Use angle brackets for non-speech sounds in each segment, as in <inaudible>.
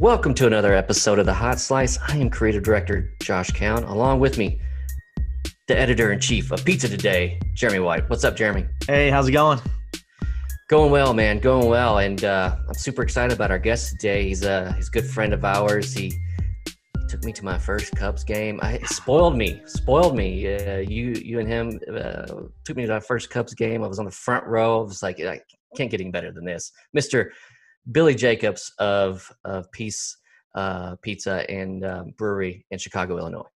Welcome to another episode of The Hot Slice. I am creative director Josh Keown. Along with me, the editor in chief of Pizza Today, Jeremy White. What's up, Jeremy? Hey, how's it going? Going well, man. Going well, and uh, I'm super excited about our guest today. He's a he's a good friend of ours. He, he took me to my first Cubs game. I spoiled me, spoiled me. Uh, you you and him uh, took me to my first Cubs game. I was on the front row. I was like, I can't get any better than this, Mister Billy Jacobs of of Piece uh, Pizza and uh, Brewery in Chicago, Illinois.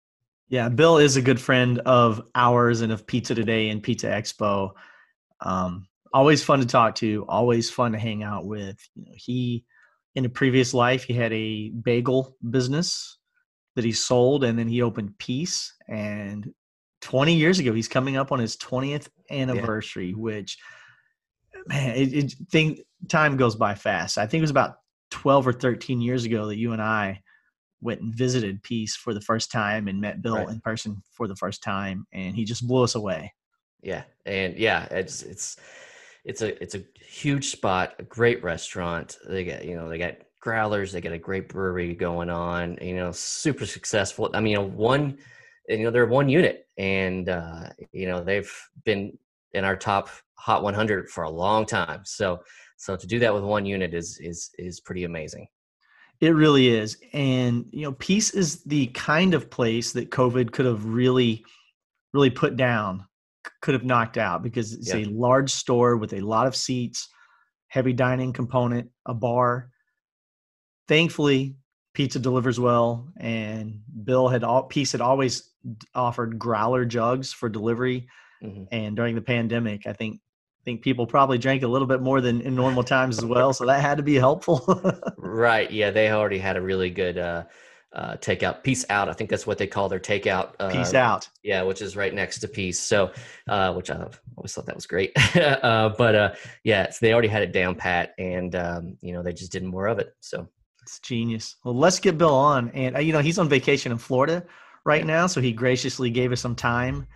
Yeah, Bill is a good friend of ours and of Pizza Today and Pizza Expo. Um, always fun to talk to, always fun to hang out with. You know, he in a previous life he had a bagel business that he sold and then he opened Piece and 20 years ago he's coming up on his 20th anniversary yeah. which man it, it thing time goes by fast i think it was about 12 or 13 years ago that you and i went and visited Piece for the first time and met bill right. in person for the first time and he just blew us away yeah and yeah it's it's it's a it's a huge spot, a great restaurant. They got you know they got growlers, they got a great brewery going on. You know, super successful. I mean, you know, one you know they're one unit, and uh, you know they've been in our top hot 100 for a long time. So so to do that with one unit is is is pretty amazing. It really is. And you know, Piece is the kind of place that COVID could have really really put down could have knocked out because it's yeah. a large store with a lot of seats, heavy dining component, a bar. Thankfully, pizza delivers well, and Bill had all Piece had always offered growler jugs for delivery. Mm-hmm. And during the pandemic, I think I think people probably drank a little bit more than in normal times as well, so that had to be helpful. <laughs> right? Yeah, they already had a really good. Uh, uh, takeout Piece out i think that's what they call their takeout uh, Piece out yeah which is right next to Piece so uh, which i always thought that was great <laughs> uh, but uh, yeah so they already had it down pat and um, you know they just did more of it so it's genius well let's get bill on and uh, you know he's on vacation in florida right now so he graciously gave us some time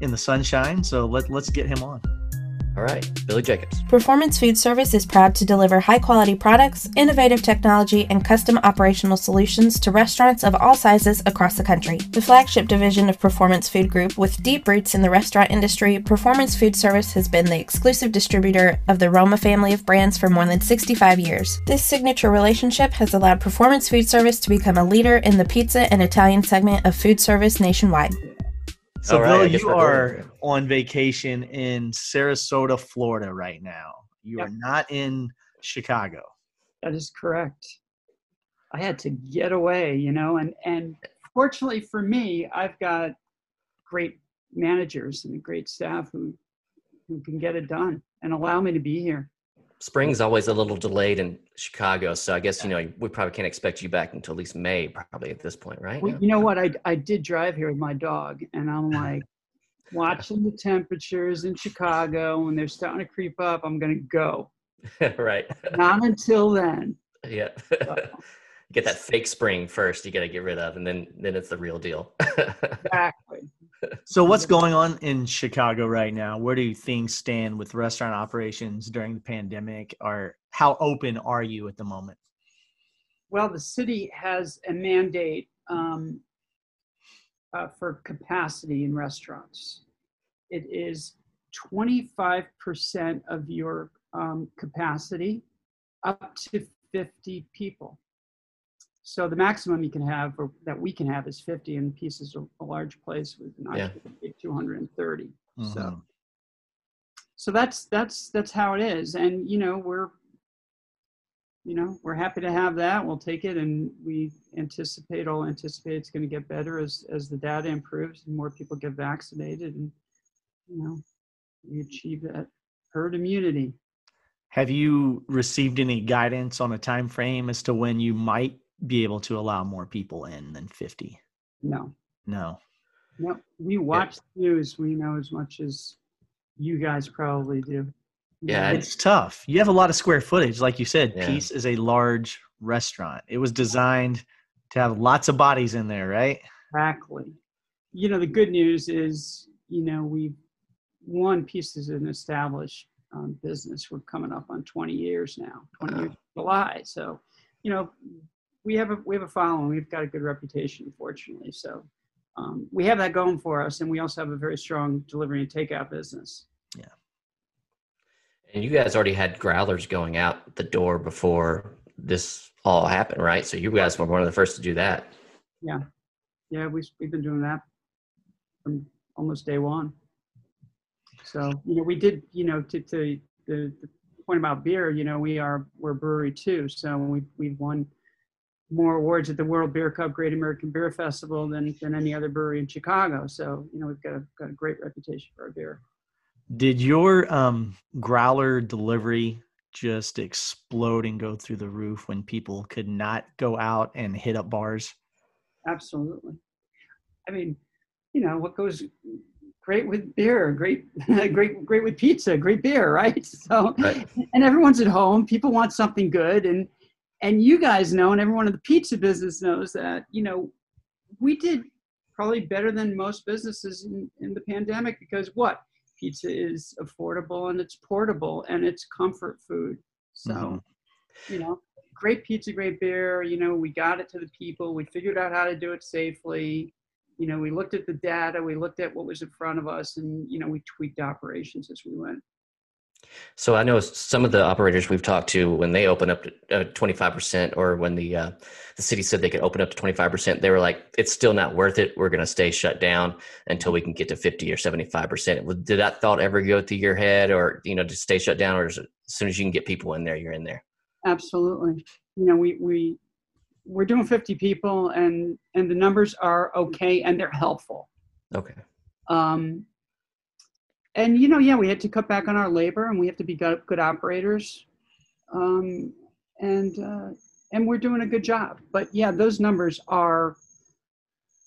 in the sunshine so let, let's get him on all right, Billy Jacobs. Performance Food Service is proud to deliver high quality products, innovative technology, and custom operational solutions to restaurants of all sizes across the country. The flagship division of Performance Food Group, with deep roots in the restaurant industry, Performance Food Service has been the exclusive distributor of the Roma family of brands for more than 65 years. This signature relationship has allowed Performance Food Service to become a leader in the pizza and Italian segment of food service nationwide. So, right, Bill, you are on vacation in Sarasota, Florida right now. You yep. are not in Chicago. That is correct. I had to get away, you know, and and fortunately for me, I've got great managers and a great staff who who can get it done and allow me to be here spring's always a little delayed in Chicago, so I guess you know we probably can't expect you back until at least May, probably at this point, right? Well, you know what? I I did drive here with my dog, and I'm <laughs> like watching the temperatures in Chicago when they're starting to creep up. I'm gonna go. <laughs> right. Not until then. Yeah. <laughs> get that fake spring first. You got to get rid of, and then then it's the real deal. exactly so <laughs> what's going on in Chicago right now? Where do things stand with restaurant operations during the pandemic? Or how open are you at the moment? Well, the city has a mandate um, uh, for capacity in restaurants. It is 25% of your um, capacity up to 50 people. So the maximum you can have, or that we can have, is 50, and pieces of a large place with an yeah. 230. Mm-hmm. So, so that's that's that's how it is, and you know we're, you know we're happy to have that. We'll take it, and we anticipate, all anticipate it's going to get better as as the data improves and more people get vaccinated, and you know we achieve that herd immunity. Have you received any guidance on a time frame as to when you might be able to allow more people in than 50? No. No. No. We watch the news. We know as much as you guys probably do. Yeah, it's tough. You have a lot of square footage. Like you said, yeah. Piece is a large restaurant. It was designed to have lots of bodies in there, right? Exactly. You know, the good news is, you know, we've one piece is an established um, business. We're coming up on 20 years now, 20 uh-huh. years July. So, you know, we have a we have a following. We've got a good reputation, fortunately. So um, we have that going for us, and we also have a very strong delivery and takeout business. Yeah. And you guys already had growlers going out the door before this all happened, right? So you guys were one of the first to do that. Yeah, yeah, we we've been doing that from almost day one. So you know, we did you know to, to the, the point about beer, you know, we are we're a brewery too, so we we've won more awards at the World Beer Cup Great American Beer Festival than than any other brewery in Chicago. So you know, we've got a, got a great reputation for our beer. Did your um, growler delivery just explode and go through the roof when people could not go out and hit up bars? Absolutely. I mean, you know, what goes great with beer, great, <laughs> great, great with pizza, great beer, right? <laughs> So, right. and everyone's at home. People want something good, and and you guys know, and everyone in the pizza business knows that you know we did probably better than most businesses in, in the pandemic because what pizza is affordable and it's portable and it's comfort food. So, mm-hmm. you know, great pizza, great beer. You know, we got it to the people. We figured out how to do it safely you know, we looked at the data, we looked at what was in front of us, and you know, we tweaked operations as we went. So I know some of the operators we've talked to when they open up to twenty five percent, or when the uh, the city said they could open up to twenty five percent, they were like, "It's still not worth it. We're going to stay shut down until we can get to fifty or seventy five percent." Did that thought ever go through your head, or you know, to stay shut down, or as soon as you can get people in there, you're in there? Absolutely. You know, we we we're doing 50 people and and the numbers are okay and they're helpful okay um and you know yeah we had to cut back on our labor and we have to be good, good operators um and uh and we're doing a good job but yeah those numbers are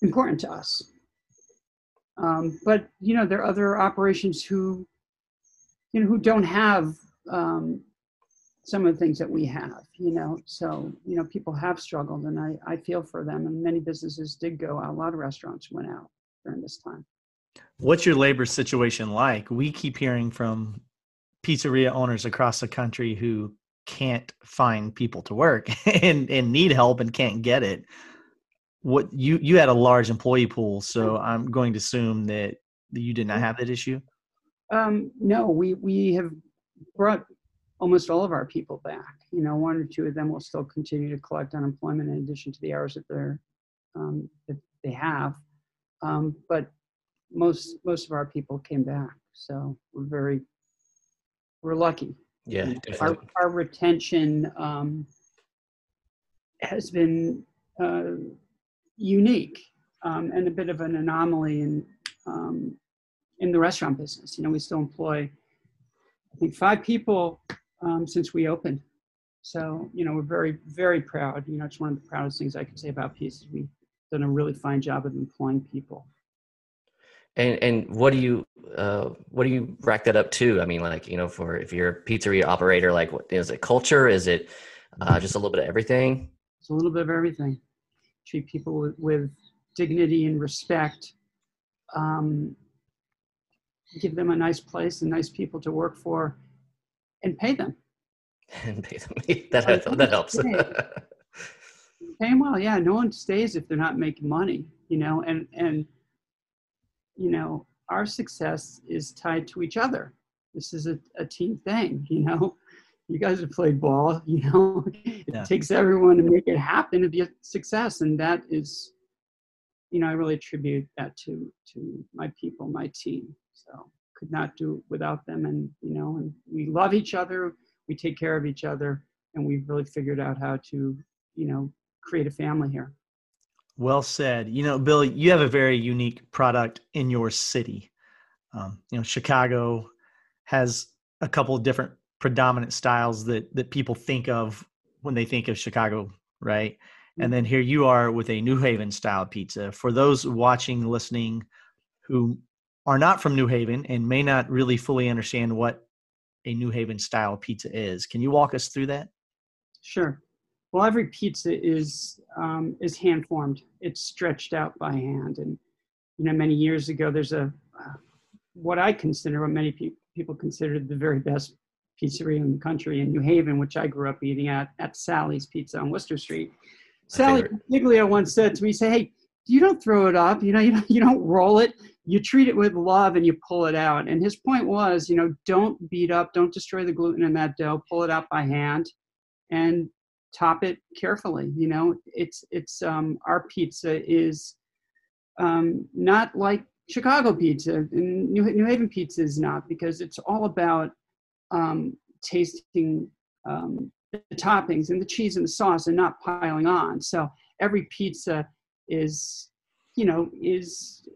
important to us um but you know there are other operations who you know who don't have um some of the things that we have, you know. So, you know, people have struggled and I, I feel for them. And many businesses did go out. A lot of restaurants went out during this time. What's your labor situation like? We keep hearing from pizzeria owners across the country who can't find people to work <laughs> and, and need help and can't get it. What you you had a large employee pool, so I'm going to assume that you did not have that issue. Um, no, we we have brought almost all of our people back. You know, one or two of them will still continue to collect unemployment in addition to the hours that they're um, that they have. Um, but most most of our people came back, so we're very we're lucky. Yeah, our, our retention um, has been uh, unique um, and a bit of an anomaly in um, in the restaurant business. You know, we still employ I think five people um, since we opened. So, you know, we're very, very proud. You know, it's one of the proudest things I can say about Piece is we've done a really fine job of employing people. And and what do you uh, what do you rack that up to? I mean, like you know, for if you're a pizzeria operator, like what is it? Culture? Is it uh, just a little bit of everything? It's a little bit of everything. Treat people with, with dignity and respect. Um, give them a nice place and nice people to work for and pay them. <laughs> and pay them. that, <laughs> that helps. <laughs> pay them well. Yeah, no one stays if they're not making money, you know, and, and, you know, our success is tied to each other. This is a, a team thing, <laughs> you know. You guys have played ball, <laughs> you know. It yeah. takes everyone to make it happen to be a success, and that is, you know, I really attribute that to to my people, my team. So could not do without them and you know and we love each other we take care of each other and we've really figured out how to you know create a family here well said you know bill you have a very unique product in your city um, you know chicago has a couple of different predominant styles that that people think of when they think of chicago right mm-hmm. and then here you are with a new haven style pizza for those watching listening who are not from New Haven and may not really fully understand what a New Haven style pizza is. Can you walk us through that? Sure. Well, every pizza is um, is hand formed. It's stretched out by hand, and you know, many years ago, there's a uh, what I consider, what many pe- people consider the very best pizzeria in the country in New Haven, which I grew up eating at at Sally's Pizza on Wooster Street. Sally Giglio once said to me, "Say, hey, you don't throw it up. You know, you don't, you don't roll it. You treat it with love and you pull it out." And his point was, you know, don't beat up, don't destroy the gluten in that dough. Pull it out by hand, and top it carefully. You know, it's it's um, our pizza is um, not like Chicago pizza and New, New Haven pizza is not because it's all about um, tasting um, the toppings and the cheese and the sauce and not piling on. So every pizza is, you know, is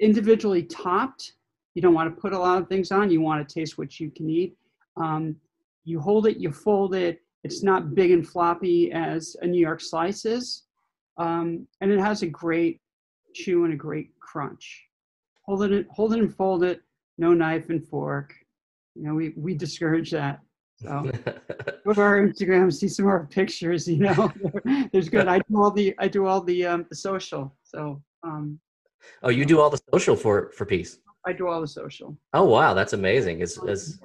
individually topped. You don't want to put a lot of things on. You want to taste what you can eat. Um, you hold it, you fold it. It's not big and floppy as a New York slice is. Um, and it has a great chew and a great crunch. Hold it, hold it and fold it. No knife and fork. You know, we, we discourage that. So <laughs> go to our Instagram, see some more pictures. You know, <laughs> there's good. I do all the I do all the um, the social. So. Um, oh, you do all the social for for Piece. I do all the social. Oh wow, that's amazing. Is is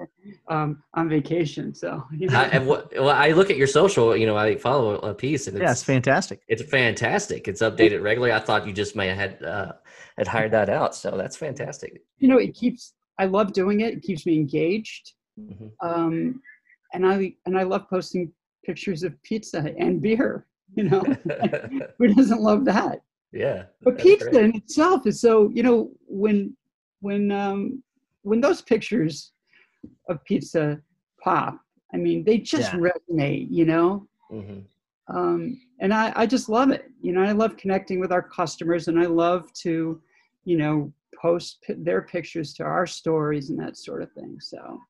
um, on vacation, so you know. I, what, well, I look at your social. You know, I follow a piece, and it's, yeah, it's fantastic. It's fantastic. It's updated regularly. I thought you just may have had uh, had hired that out, so that's fantastic. You know, it keeps. I love doing it. It keeps me engaged. Mm-hmm. Um, and I and I love posting pictures of pizza and beer. <laughs> You know, <laughs> who doesn't love that? Yeah. But pizza great. in itself is so you know when when um, when those pictures of pizza pop, I mean they just yeah. resonate. You know. Mm-hmm. Um, and I, I just love it. You know, I love connecting with our customers, and I love to, you know, post p- their pictures to our stories and that sort of thing. So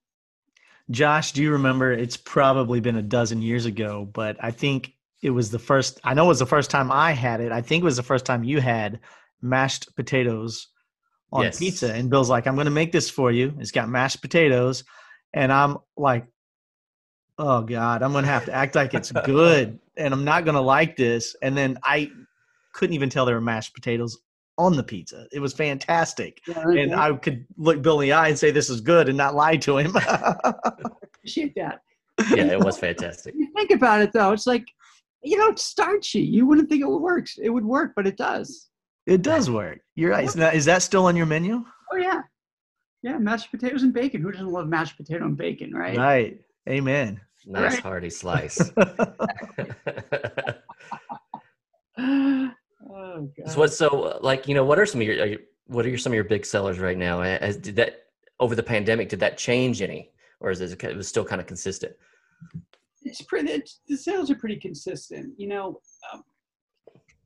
Josh, do you remember? It's probably been a dozen years ago, but I think it was the first. I know it was the first time I had it. I think it was the first time you had mashed potatoes on yes. pizza. And Bill's like, "I'm going to make this for you. It's got mashed potatoes," and I'm like, "Oh God, I'm going to have to act like it's good, <laughs> and I'm not going to like this." And then I couldn't even tell there were mashed potatoes on the pizza. It was fantastic. Yeah, and I could look Bill in the eye and say this is good and not lie to him. <laughs> Appreciate that. Yeah, it was <laughs> fantastic. you think about it though, it's like you know, it's starchy. You wouldn't think it would work. It would work, but it does. It does work. You're right. Is that, is that still on your menu? Oh yeah. Yeah, mashed potatoes and bacon. Who doesn't love mashed potato and bacon, right? Right. Amen. Nice right? hearty slice. <laughs> <laughs> Oh, God. So what? So like you know, what are some of your what are some of your big sellers right now? As did that over the pandemic? Did that change any, or is it, it was still kind of consistent? It's pretty. It's, the sales are pretty consistent. You know, um,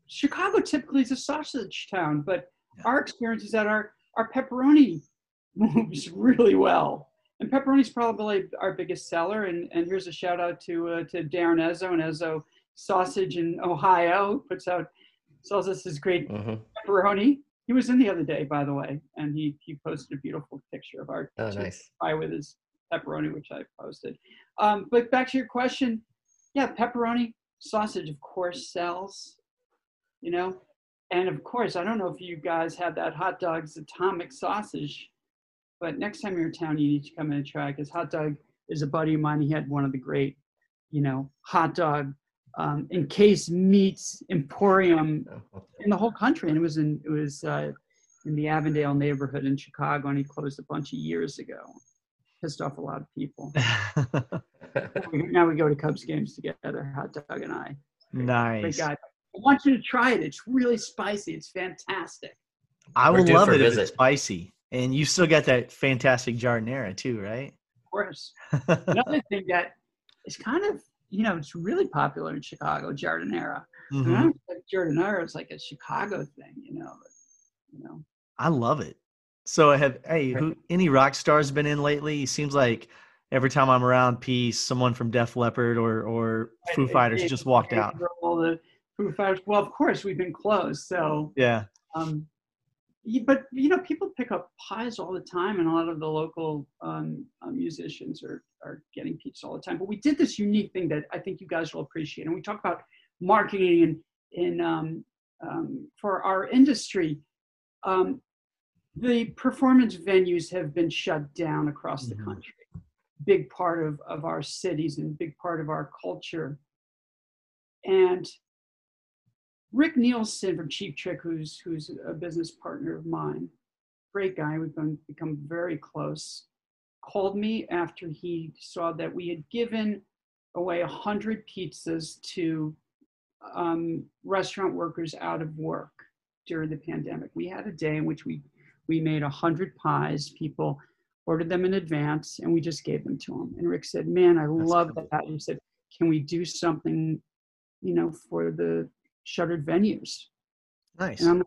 Chicago typically is a sausage town, but yeah. our experience is that our our pepperoni <laughs> moves really well. And pepperoni is probably our biggest seller. And, and here's a shout out to uh, to Darren Ezzo and Ezzo Sausage in Ohio, who puts out sells us his great mm-hmm. pepperoni. He was in the other day, by the way, and he he posted a beautiful picture of our oh, nice. pie with his pepperoni, which I posted. Um, but back to your question, yeah, pepperoni sausage, of course, sells. You know, and of course, I don't know if you guys have that Hot Doug's atomic sausage, but next time you're in town, you need to come in and try because Hot Doug is a buddy of mine. He had one of the great, you know, hot dog um, encased meats emporium <laughs> in the whole country, and it was in it was uh, in the Avondale neighborhood in Chicago, and he closed a bunch of years ago. Pissed off a lot of people. <laughs> now we go to Cubs games together, Hot Doug and I. Nice. Great guy. I want you to try it. It's really spicy. It's fantastic. I would love it if it's spicy. And you still got that fantastic giardiniera too, right? Of course. <laughs> Another thing that is kind of you know, it's really popular in Chicago, giardiniera. Mm-hmm. And I don't think giardiniera is like a Chicago thing, you know. But, you know. I love it. So I have hey, who any rock stars been in lately? It seems like every time I'm around Piece, someone from Def Leppard or or Foo Fighters just walked out. All the Foo Fighters. Well, of course we've been closed, so yeah. Um, but you know, people pick up pies all the time, and a lot of the local um, uh, musicians are are getting pizza all the time. But we did this unique thing that I think you guys will appreciate, and we talk about marketing and in um, um, for our industry. Um, the performance venues have been shut down across mm-hmm. the country. Big part of, of our cities and big part of our culture. And Rick Nielsen from Cheap Trick, who's who's a business partner of mine, great guy. We've been, become very close. Called me after he saw that we had given away a hundred pizzas to um, restaurant workers out of work during the pandemic. We had a day in which we we made a hundred pies. People ordered them in advance, and we just gave them to them. And Rick said, "Man, I That's love cool. that." And he said, "Can we do something, you know, for the shuttered venues?" Nice. And I'm like,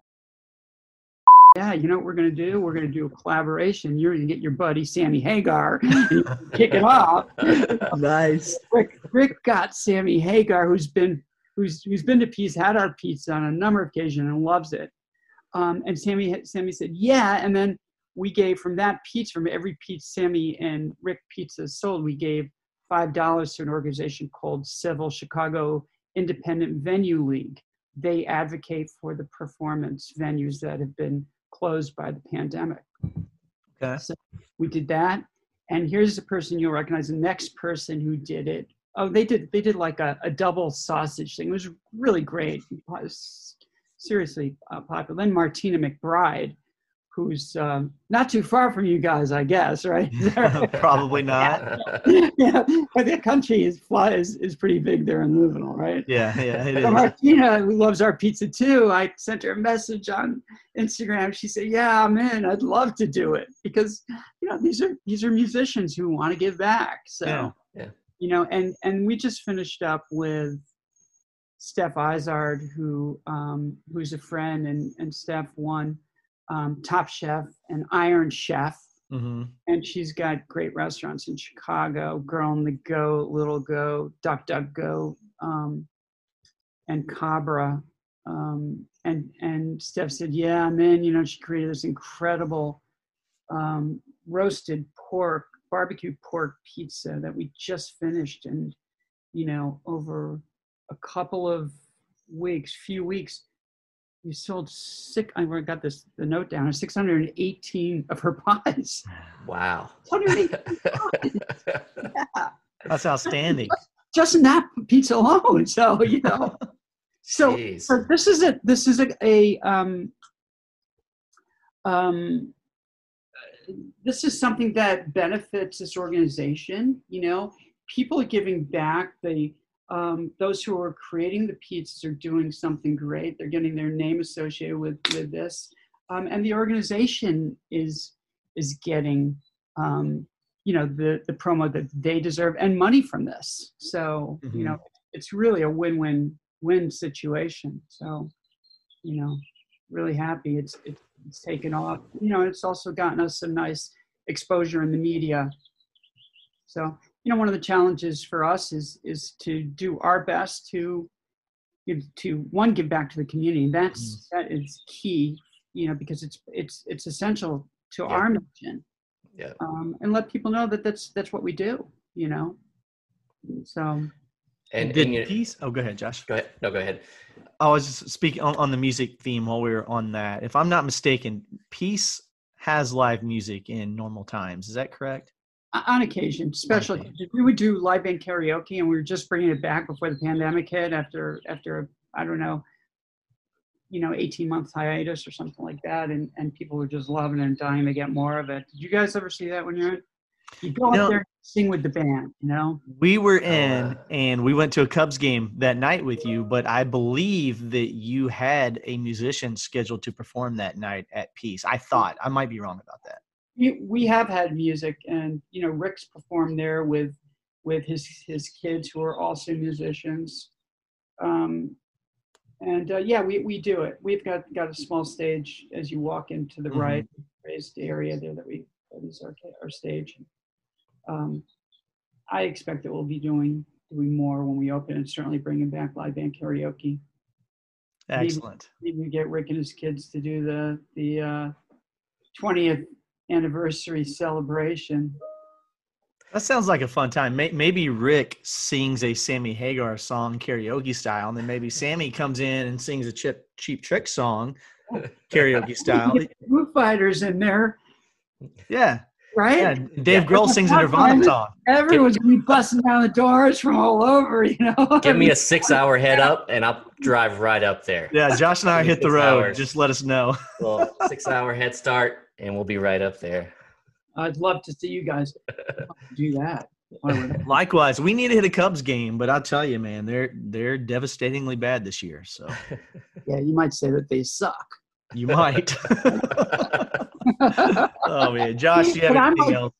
yeah, you know what we're going to do? We're going to do a collaboration. You're going to get your buddy Sammy Hagar and <laughs> kick it off. nice. Rick, Rick got Sammy Hagar, who's been who's who's been to Pizza, had our pizza on a number of occasions and loves it. Um, and Sammy Sammy said, yeah. And then we gave from that pizza, from every pizza Sammy and Rick pizza sold, we gave five dollars to an organization called Civil Chicago Independent Venue League. They advocate for the performance venues that have been closed by the pandemic. Okay. we did that and here's the person you'll recognize the next person who did it. Oh they did they did like a, a double sausage thing. It was really great. Was seriously uh, popular. Then martina mcbride who's um, not too far from you guys i guess right <laughs> <laughs> Probably not. <laughs> yeah but the country is fly is, is pretty big there in louisville right Yeah, yeah, it. Martina, who loves our pizza too, I sent her a message on Instagram. She said, "Yeah, I'm in. I'd love to do it because you know these are these are musicians who want to give back." So, Yeah, yeah. you know, and and we just finished up with Steph Izard, who um, who's a friend, and and Steph won um, Top Chef and Iron Chef hmm and she's got great restaurants in Chicago, Girl and the Goat, Little Goat, Duck Duck Goat, um, and Cabra. Um, and and Steph said, "Yeah, I'm in." You know, she created this incredible um, roasted pork, barbecue pork pizza that we just finished, and you know, over a couple of weeks, few weeks, we sold six. I got this the note down. 618 of her <laughs> pies. wow. 118 <laughs> yeah. That's outstanding. just in that pizza alone. So you <laughs> know, so, so this is a this is a, a um, um, this is something that benefits this organization. You know, people are giving back. They um, those who are creating the pizzas are doing something great. They're getting their name associated with with this, um, and the organization is is getting um, you know the the promo that they deserve and money from this. So Mhm. you know it's really a win win win situation. So you know really happy it's it's, it's taken off. You know it's also gotten us some nice exposure in the media. So you know one of the challenges for us is is to do our best to give to one give back to the community. That's that is key. You know because it's it's it's essential to Yeah. our mission yeah. um, and let people know that that's that's what we do. You know, so And, did and you, Piece? Oh, go ahead, Josh. go ahead. No, go ahead. I was just speaking on, on the music theme while we were on that. If I'm not mistaken, Piece has live music in normal times. Is that correct? O- on occasion, especially occasion. we would do live band karaoke, and we were just bringing it back before the pandemic hit. After after I don't know, you know, eighteen months hiatus or something like that, and and people were just loving it and dying to get more of it. Did you guys ever see that when you're in? You go No. up there, and sing with the band, you know. We were Oh, in and we went to a Cubs game that night with you, but I believe that you had a musician scheduled to perform that night at Piece. I thought. I might be wrong about that. We, we have had music and you know rick's performed there with with his his kids who are also musicians um and uh, yeah we, we do it we've got got a small stage as you walk into the Mhm. right raised area there that we that is our, our stage um i expect that we'll be doing doing more when we open and certainly bringing back live band karaoke Maybe- Excellent. maybe we get rick and his kids to do the the uh 20th anniversary celebration That sounds like a fun time. Maybe Rick sings a Sammy Hagar song karaoke style, and then maybe <laughs> Sammy comes in and sings a chip, cheap trick song karaoke style. <laughs> Foo Fighters in there. Yeah. right? Yeah, Dave Grohl sings a Nirvana song. Everyone's gonna be busting down the doors from all over, you know. Give me a <laughs> six-hour head up, and I'll drive right up there. Yeah, Josh and I hit the road. hours. Just let us know. Well, six-hour head start, and we'll be right up there. I'd love to see you guys <laughs> do that. Likewise, we need to hit a Cubs game, but I'll tell you, man, they're they're devastatingly bad this year. So <laughs> yeah, you might say that they suck. you might. <laughs> oh man, Josh, do you have But I'm anything else?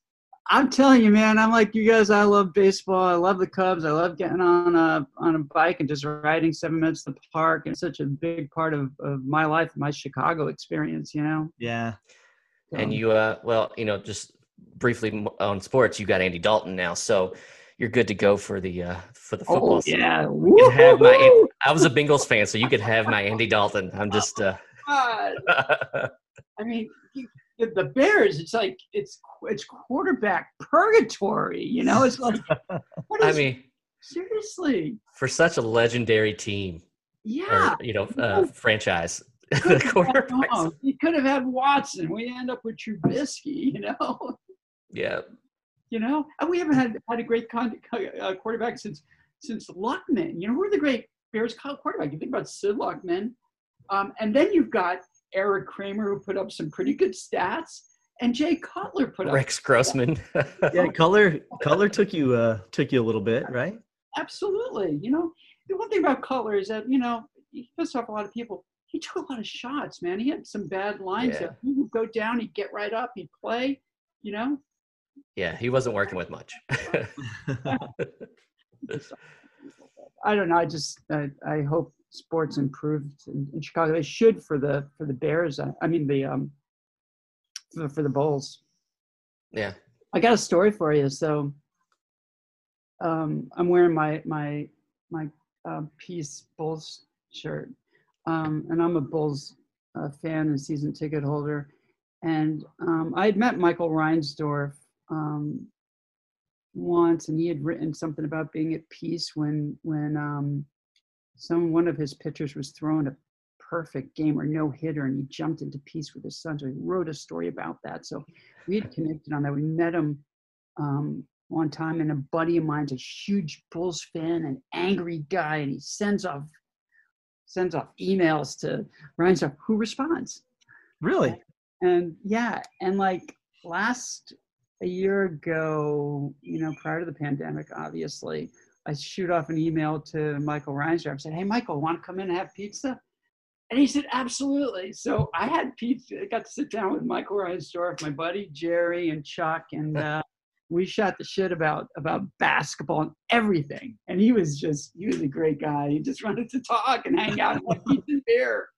I'm telling you, man. I'm like you guys. I love baseball. I love the Cubs. I love getting on a on a bike and just riding seven minutes to the park. It's such a big part of, of my life, my Chicago experience. You know. Yeah, and you, uh, well, you know, just briefly on sports, you got Andy Dalton now, so you're good to go for the uh, for the football. Oh yeah. You can have my. I was a Bengals fan, so you could have my Andy Dalton. I'm <laughs> just. Uh. <laughs> I mean, the, Bears. It's like it's it's quarterback purgatory. You know, it's like. <laughs> What I mean, seriously. for such a legendary team, Yeah. or you know, uh, franchise, <laughs> the Could have had- you could have had Watson. We end up with Trubisky. <laughs> You know. Yeah, You know, and we haven't had had a great con- uh, quarterback since since Luckman. You know, who are the great Bears co- quarterback? You think about Sid Luckman, um, and then you've got Erik Kramer who put up some pretty good stats, and Jay Cutler put up Rex Grossman. <laughs> yeah. Color color took you uh took you a little bit, right? absolutely. You know, the one thing about Cutler is that you know he pissed off a lot of people. He took a lot of shots, man. He had some bad lines. Yeah. He would go down, he'd get right up, he'd play. You know, yeah, he wasn't working with much. <laughs> I don't know. I just I, I hope sports improved in, in Chicago. They should for the for the Bears. I, I mean the um for, for the Bulls. yeah, I got a story for you. So um, I'm wearing my my my uh, Piece Bulls shirt, um, and I'm a Bulls uh, fan and season ticket holder. And um, I had met Michael Reinsdorf um, once, and he had written something about being at Piece when when um, some one of his pitchers was throwing a perfect game or no hitter, and he jumped into Piece with his son. So he wrote a story about that. So we had connected on that. We met him um, one time, and a buddy of mine's a huge Bulls fan, an angry guy, and he sends off sends off emails to Reinsdorf, who responds. really? And yeah, and like last a year ago, you know, prior to the pandemic, obviously, I shoot off an email to Michael Reinsdorf. I said, "Hey, Michael, want to come in and have pizza?" And he said, "Absolutely." So I had pizza. I got to sit down with Michael Reinsdorf, my buddy Jerry, and Chuck, and <laughs> uh, we shot the shit about about basketball and everything. And he was just he was a great guy. He just wanted to talk and hang out and <laughs> have pizza and beer.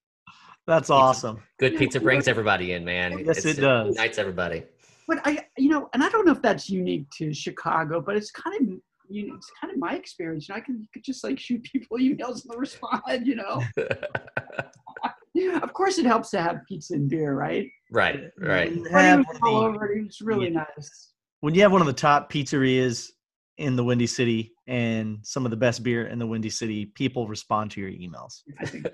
That's awesome. good pizza brings everybody in, man. Yes, it does. Unites everybody. but I, you know, and I don't know if that's unique to Chicago, but it's kind of, you know, it's kind of my experience. You know, I can you could just like shoot people emails and they'll respond. You know, <laughs> of course it helps to have pizza and beer, right? right, right. When you have was one of all over. He was really Yeah. nice. When you have one of the top pizzerias in the Windy City and some of the best beer in the Windy City, people respond to your emails. I think,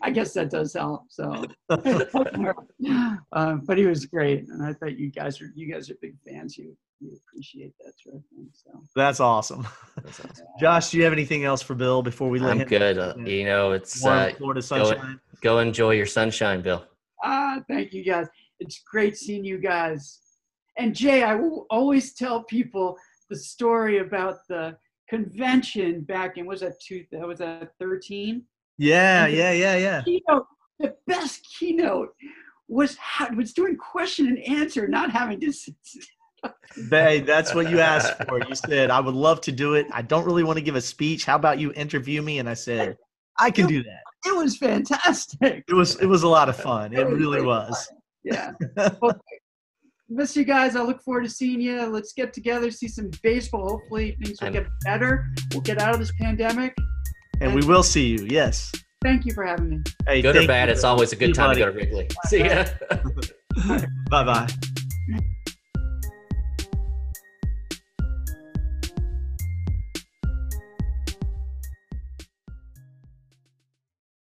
I guess that does help. So, <laughs> uh, but he was great, and I thought you guys are you guys are big fans. You you appreciate that sort of thing. So. That's awesome. That's awesome. <laughs> Josh, do you have anything else for Bill before we let I'm him good. Uh, you know, it's warm uh, Florida sunshine? go enjoy your sunshine, Bill. Ah, thank you guys. It's great seeing you guys. And Jay, I will always tell people the story about the convention back in was that two that was that 13 Yeah, yeah, yeah, yeah. keynote. The best keynote was how, was doing question and answer, not having to. Hey, that's what you asked for. You said, I would love to do it. I don't really want to give a speech. How about you interview me? And I said, I can do that. It was fantastic. It was it was a lot of fun. It It really was. Yeah. <laughs> Well, miss you guys. I look forward to seeing you. Let's get together, see some baseball. Hopefully things will I'm- get better. We'll get out of this pandemic. And we will see you. Yes. Thank you for having me. Hey, Good or bad, you. it's always a good See you, time to go to Wrigley. See ya. <laughs> Bye bye.